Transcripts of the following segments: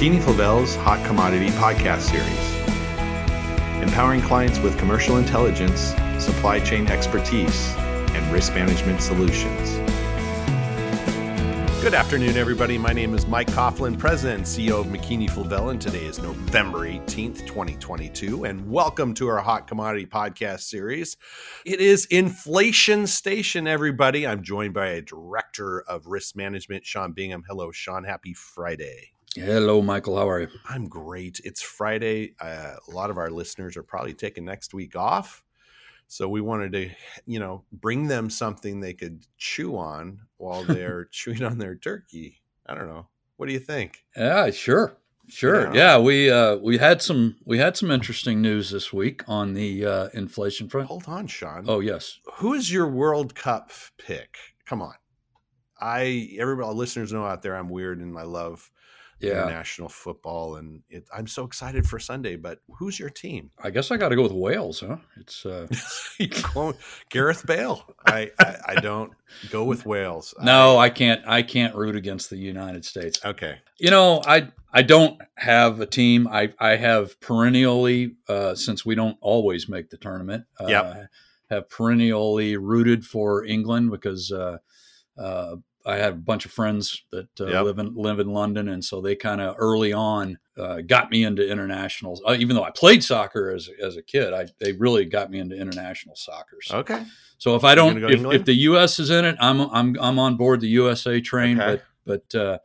McKinney Flavel's Hot Commodity Podcast Series, empowering clients with commercial intelligence, supply chain expertise, and risk management solutions. Good afternoon, everybody. My name is Mike Coughlin, President and CEO of McKinney Flavel, and today is November 18th, 2022. And welcome to our Hot Commodity Podcast series. It is Inflation Station, everybody. I'm joined by a Director of Risk Management, Sean Bingham. Hello, Sean. Happy Friday. Hello, Michael. How are you? I'm great. It's Friday. Uh, a lot of our listeners are probably taking next week off. So we wanted to, you know, bring them something they could chew on while they're chewing on their turkey. I don't know. What do you think? Yeah, sure. Sure. Yeah, we uh, we had some we had some interesting news this week on the uh, inflation front. Hold on, Sean. Oh yes. Who is your World Cup pick? Come on. I everybody listeners know out there I'm weird and I love yeah. international football, and it, I'm so excited for Sunday. But who's your team? I guess I got to go with Wales, huh? It's uh... Gareth Bale. I, I, I don't go with Wales. No, I, I can't. I can't root against the United States. Okay. You know, I I don't have a team. I I have perennially uh, since we don't always make the tournament. Uh, yep. Have perennially rooted for England because uh, uh, I have a bunch of friends that uh, yep. live in live in London, and so they kind of early on uh, got me into internationals. Uh, even though I played soccer as as a kid, I, they really got me into international soccer. So, okay. So if I don't, if, if, the U.S. is in it, I'm I'm I'm on board the USA train. Okay. But but uh,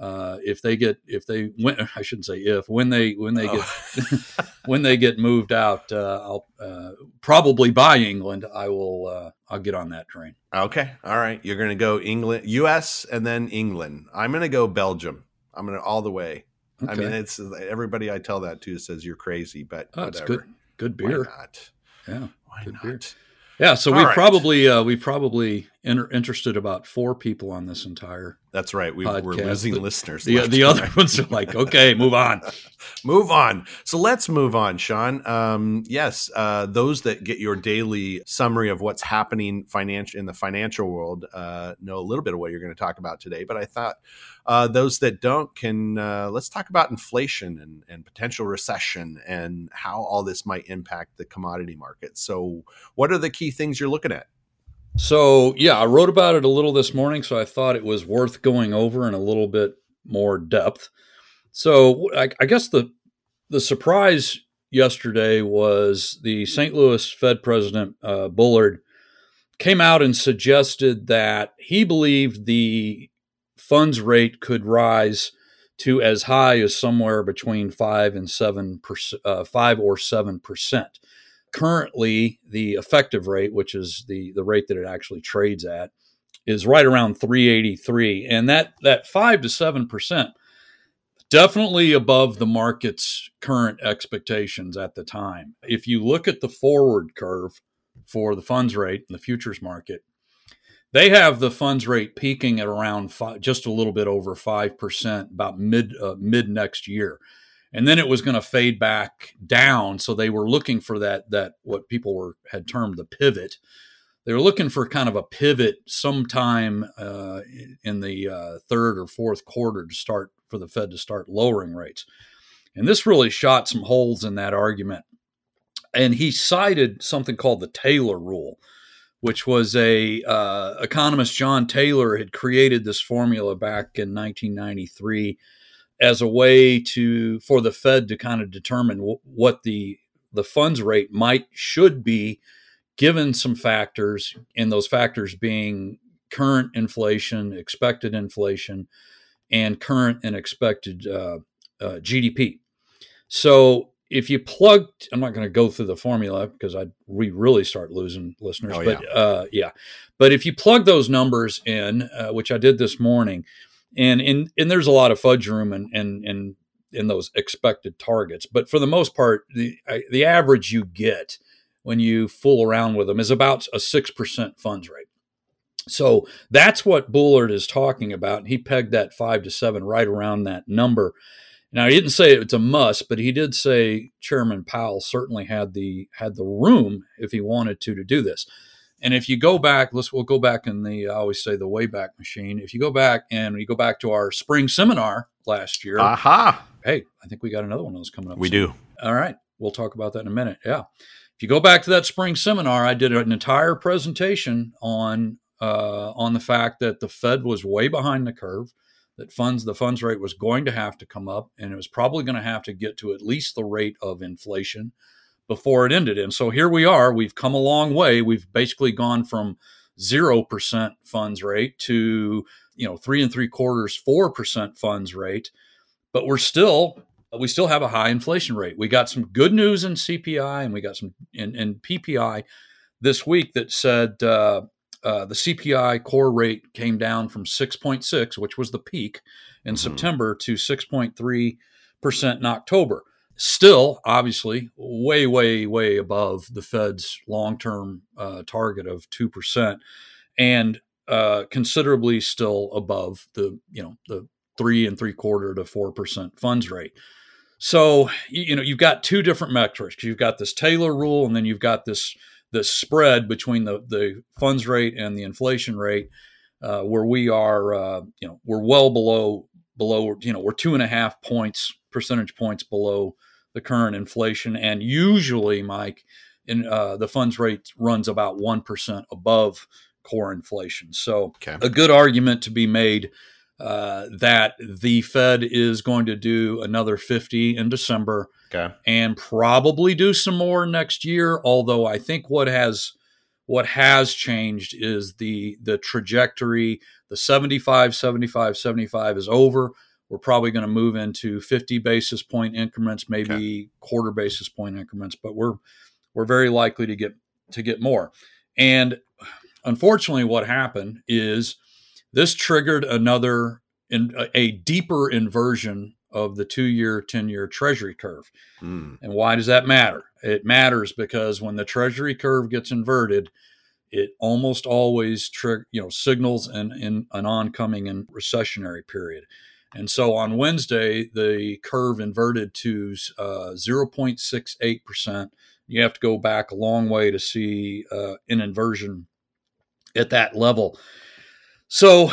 uh, if they get if they win, I shouldn't say if when they when they oh. get when they get moved out, uh, I'll uh, probably buy England. I will uh, I'll get on that train. Okay, all right. You're going to go England, U.S. and then England. I'm going to go Belgium. I'm going to all the way. Okay. I mean, it's everybody I tell that to says you're crazy, but oh, it's good. Good beer. Why not? Yeah, why good not? Beer. Yeah, so we right. probably uh, we probably inter- interested about four people on this entire. That's right. We, are losing the, listeners. The, the other ones are like, okay, move on, move on. So let's move on, Sean. Um, yes, uh, those that get your daily summary of what's happening financial in the financial world uh, know a little bit of what you're going to talk about today. But I thought uh, those that don't can uh, let's talk about inflation and, and potential recession and how all this might impact the commodity market. So, what are the key things you're looking at? So, yeah, I wrote about it a little this morning, so I thought it was worth going over in a little bit more depth. So, I, I guess the the surprise yesterday was the St. Louis Fed President uh, Bullard came out and suggested that he believed the funds rate could rise to as high as somewhere between five and seven percent, uh, five or seven percent. Currently, the effective rate, which is the the rate that it actually trades at, is right around 383, and that that five to seven percent definitely above the market's current expectations at the time. If you look at the forward curve for the funds rate in the futures market, they have the funds rate peaking at around five, just a little bit over five percent about mid uh, mid next year, and then it was going to fade back down. So they were looking for that that what people were had termed the pivot. They were looking for kind of a pivot sometime uh, in the uh, third or fourth quarter to start for the Fed to start lowering rates, and this really shot some holes in that argument. And he cited something called the Taylor rule which was a uh, economist John Taylor had created this formula back in 1993 as a way to for the Fed to kind of determine w- what the the funds rate might should be given some factors and those factors being current inflation expected inflation and current and expected uh, uh, gdp so if you plug, I'm not going to go through the formula because I we really start losing listeners. Oh, but yeah. Uh, yeah, but if you plug those numbers in, uh, which I did this morning, and and and there's a lot of fudge room and and and in those expected targets, but for the most part, the the average you get when you fool around with them is about a six percent funds rate. So that's what Bullard is talking about. He pegged that five to seven right around that number. Now he didn't say it's a must, but he did say Chairman Powell certainly had the had the room if he wanted to to do this. And if you go back, let's we'll go back in the I always say the Wayback Machine. If you go back and you go back to our spring seminar last year. Aha. Hey, I think we got another one of those coming up. We soon. do. All right. We'll talk about that in a minute. Yeah. If you go back to that spring seminar, I did an entire presentation on uh, on the fact that the Fed was way behind the curve, that funds the funds rate was going to have to come up, and it was probably going to have to get to at least the rate of inflation before it ended. And so here we are. We've come a long way. We've basically gone from zero percent funds rate to you know three and three quarters, four percent funds rate, but we're still we still have a high inflation rate. We got some good news in CPI and we got some in, in PPI this week that said uh, uh, the CPI core rate came down from 6.6, which was the peak in mm-hmm. September, to 6.3% in October. Still, obviously, way, way, way above the Fed's long term uh, target of 2%, and uh, considerably still above the, you know, the three and three quarter to 4% funds rate. So, you know, you've got two different metrics. You've got this Taylor rule, and then you've got this the spread between the, the funds rate and the inflation rate, uh, where we are, uh, you know, we're well below below, you know, we're two and a half points percentage points below the current inflation, and usually, Mike, in uh, the funds rate runs about one percent above core inflation. So, okay. a good argument to be made uh, that the Fed is going to do another 50 in December okay. and probably do some more next year. Although I think what has what has changed is the the trajectory. The 75, 75, 75 is over. We're probably going to move into 50 basis point increments, maybe okay. quarter basis point increments, but we're we're very likely to get to get more. And unfortunately, what happened is this triggered another in a deeper inversion of the two-year, ten-year Treasury curve. Mm. And why does that matter? It matters because when the Treasury curve gets inverted, it almost always tri- you know signals an, in an oncoming and recessionary period. And so on Wednesday, the curve inverted to uh, 0.68 percent. You have to go back a long way to see uh, an inversion at that level. So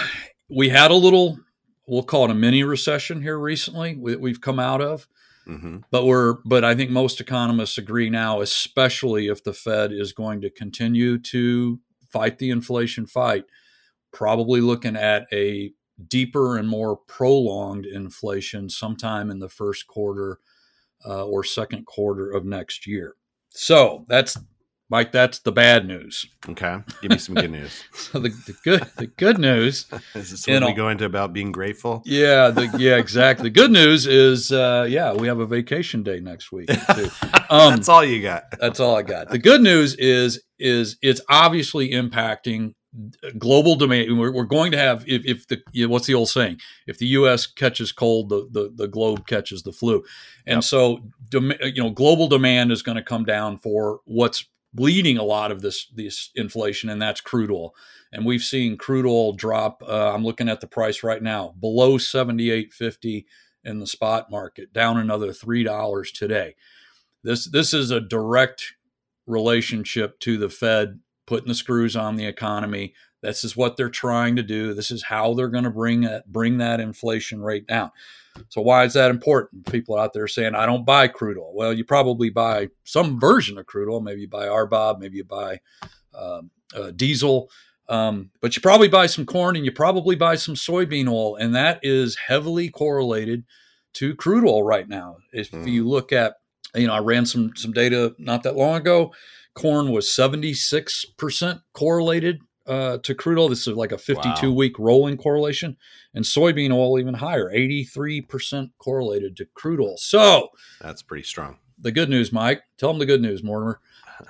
we had a little, we'll call it a mini recession here recently. That We, have come out of, mm-hmm. but we're, but I think most economists agree now, especially if the Fed is going to continue to fight the inflation fight, probably looking at a deeper and more prolonged inflation sometime in the first quarter uh, or second quarter of next year. So that's Mike, that's the bad news. Okay, give me some good news. so the, the, good the good news is this when we go into about being grateful? Yeah, the, yeah, exactly. The good news is, uh, yeah, we have a vacation day next week. Um, that's all you got. that's all I got. The good news is is it's obviously impacting global demand. We're, we're going to have if, if the you know, what's the old saying? If the U.S. catches cold, the the, the globe catches the flu, and yep. so you know global demand is going to come down for what's bleeding a lot of this this inflation, and that's crude oil. And we've seen crude oil drop. Uh, I'm looking at the price right now, below 78.50 in the spot market, down another three dollars today. This this is a direct relationship to the Fed putting the screws on the economy. This is what they're trying to do. This is how they're going to bring that bring that inflation rate down. So why is that important? People out there saying I don't buy crude oil. Well, you probably buy some version of crude oil. Maybe you buy RBOB. Maybe you buy um, uh, diesel. Um, but you probably buy some corn and you probably buy some soybean oil, and that is heavily correlated to crude oil right now. If mm. you look at, you know, I ran some some data not that long ago. Corn was seventy six percent correlated uh, to crude oil. This is like a 52 wow. week rolling correlation, and soybean oil even higher, 83% correlated to crude oil. So that's pretty strong. The good news, Mike, tell them the good news, Mortimer.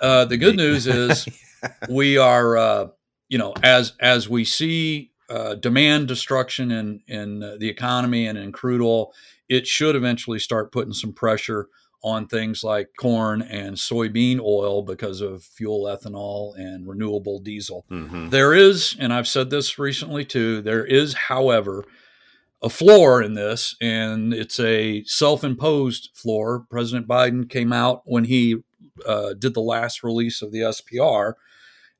Uh, the good news is we are, uh, you know, as as we see uh, demand destruction in in the economy and in crude oil, it should eventually start putting some pressure on things like corn and soybean oil because of fuel ethanol and renewable diesel. Mm-hmm. There is, and I've said this recently too, there is, however, a floor in this, and it's a self imposed floor. President Biden came out when he uh, did the last release of the SPR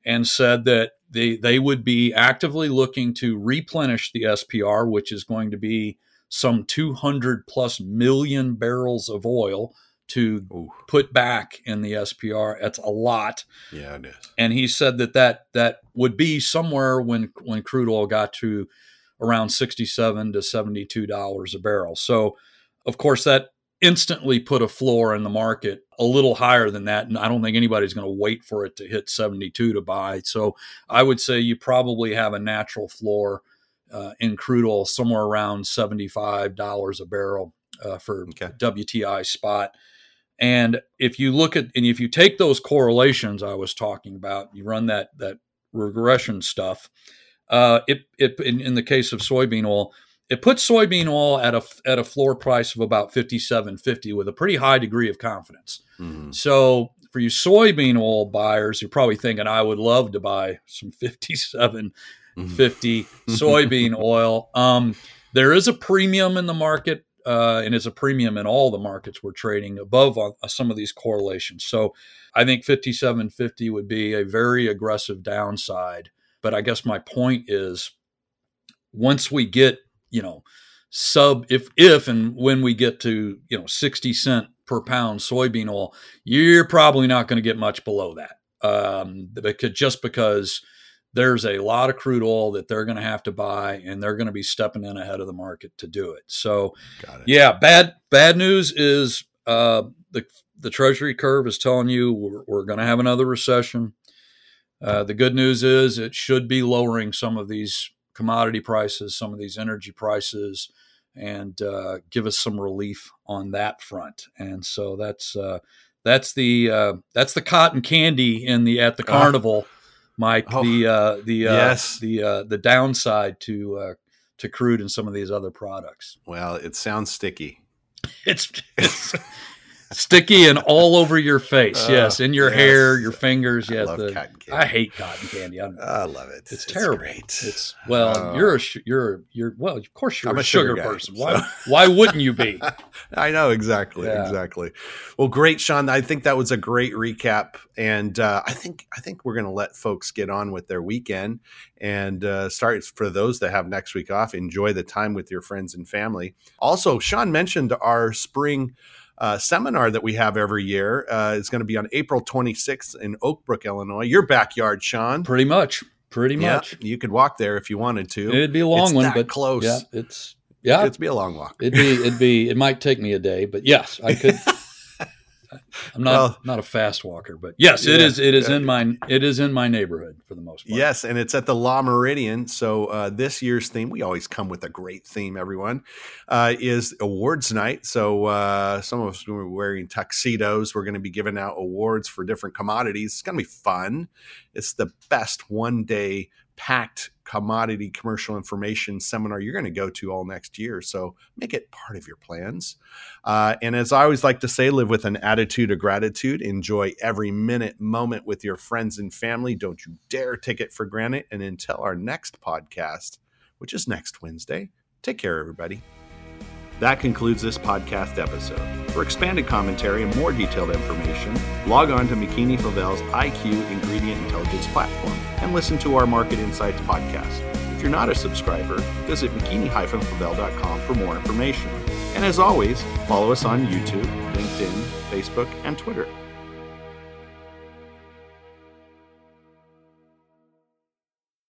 and said that they, they would be actively looking to replenish the SPR, which is going to be some 200 plus million barrels of oil to Ooh, put back in the SPR. That's a lot. yeah, it is. And he said that that, that would be somewhere when when crude oil got to around 67 to 72 dollars a barrel. So, of course, that instantly put a floor in the market a little higher than that. And I don't think anybody's going to wait for it to hit 72 to buy. So, I would say you probably have a natural floor uh, in crude oil somewhere around $75 a barrel uh, for Okay. WTI spot. And if you look at and if you take those correlations I was talking about, you run that that regression stuff. Uh, it it in, in the case of soybean oil, it puts soybean oil at a at a floor price of about fifty seven fifty with a pretty high degree of confidence. Mhm. So for you soybean oil buyers, you're probably thinking I would love to buy some fifty seven Mhm. 50 soybean oil. Um, there is a premium in the market, uh, and it's a premium in all the markets we're trading above on, uh, some of these correlations. So I think 5750 would be a very aggressive downside. But I guess my point is once we get, you know, sub if if and when we get to, you know, 60 cent per pound soybean oil, you're probably not going to get much below that. Um, because just because there's a lot of crude oil that they're going to have to buy and they're going to be stepping in ahead of the market to do it. So, it. yeah, bad bad news is uh, the the treasury curve is telling you we're, we're going to have another recession. Uh, the good news is it should be lowering some of these commodity prices, some of these energy prices, and uh, give us some relief on that front. And so that's uh, that's the uh, that's the cotton candy in the at the Ah. carnival, Mike. Oh, the uh, the uh, yes. the uh, the downside to uh, to crude and some of these other products. Well, it sounds sticky. It's, it's sticky and all over your face. Uh, yes, in your yes. hair, your fingers. I Yes, love the- cotton candy. I hate cotton candy. I'm, I love it. it's terrible. great. It's well, Oh. you're a you're you're well. Of course, you're I'm a, sugar sugar, guy, person. Why so- why wouldn't you be? I know exactly, Yeah. exactly. Well, great, Sean. I think that was a great recap, and uh, I think I think we're going to let folks get on with their weekend and uh, start for those that have next week off. Enjoy the time with your friends and family. Also, Sean mentioned our spring. Uh, seminar that we have every year uh, is going to be on April 26th in Oak Brook, Illinois. Your backyard, Sean. Pretty much. Pretty Yeah, much. you could walk there if you wanted to. It'd be a long It's one, that but close. Yeah, it's yeah. It'd be a long walk. It'd be it'd be it might take me a day, but yes, I could. I'm not Well- not a fast walker, but yes, it Yeah. is. It is Yeah. in my it is in my neighborhood for the most part. Yes, and it's at the La Meridian. So uh, this year's theme, we always come with a great theme. Everyone uh, is awards night. So uh, some of us were wearing tuxedos. We're going to be giving out awards for different commodities. It's going to be fun. It's the best one day packed commodity commercial information seminar you're going to go to all next year. So make it part of your plans. Uh, and as I always like to say, live with an attitude of gratitude. Enjoy every minute, moment with your friends and family. Don't you dare take it for granted. And until our next podcast, which is next Wednesday, take care, everybody. That concludes this podcast episode. For expanded commentary and more detailed information, log on to McKinney Favel's IQ Ingredient Intelligence platform and listen to our Market Insights podcast. If you're not a subscriber, visit mckinney-favel.com for more information. And as always, follow us on YouTube, LinkedIn, Facebook, and Twitter.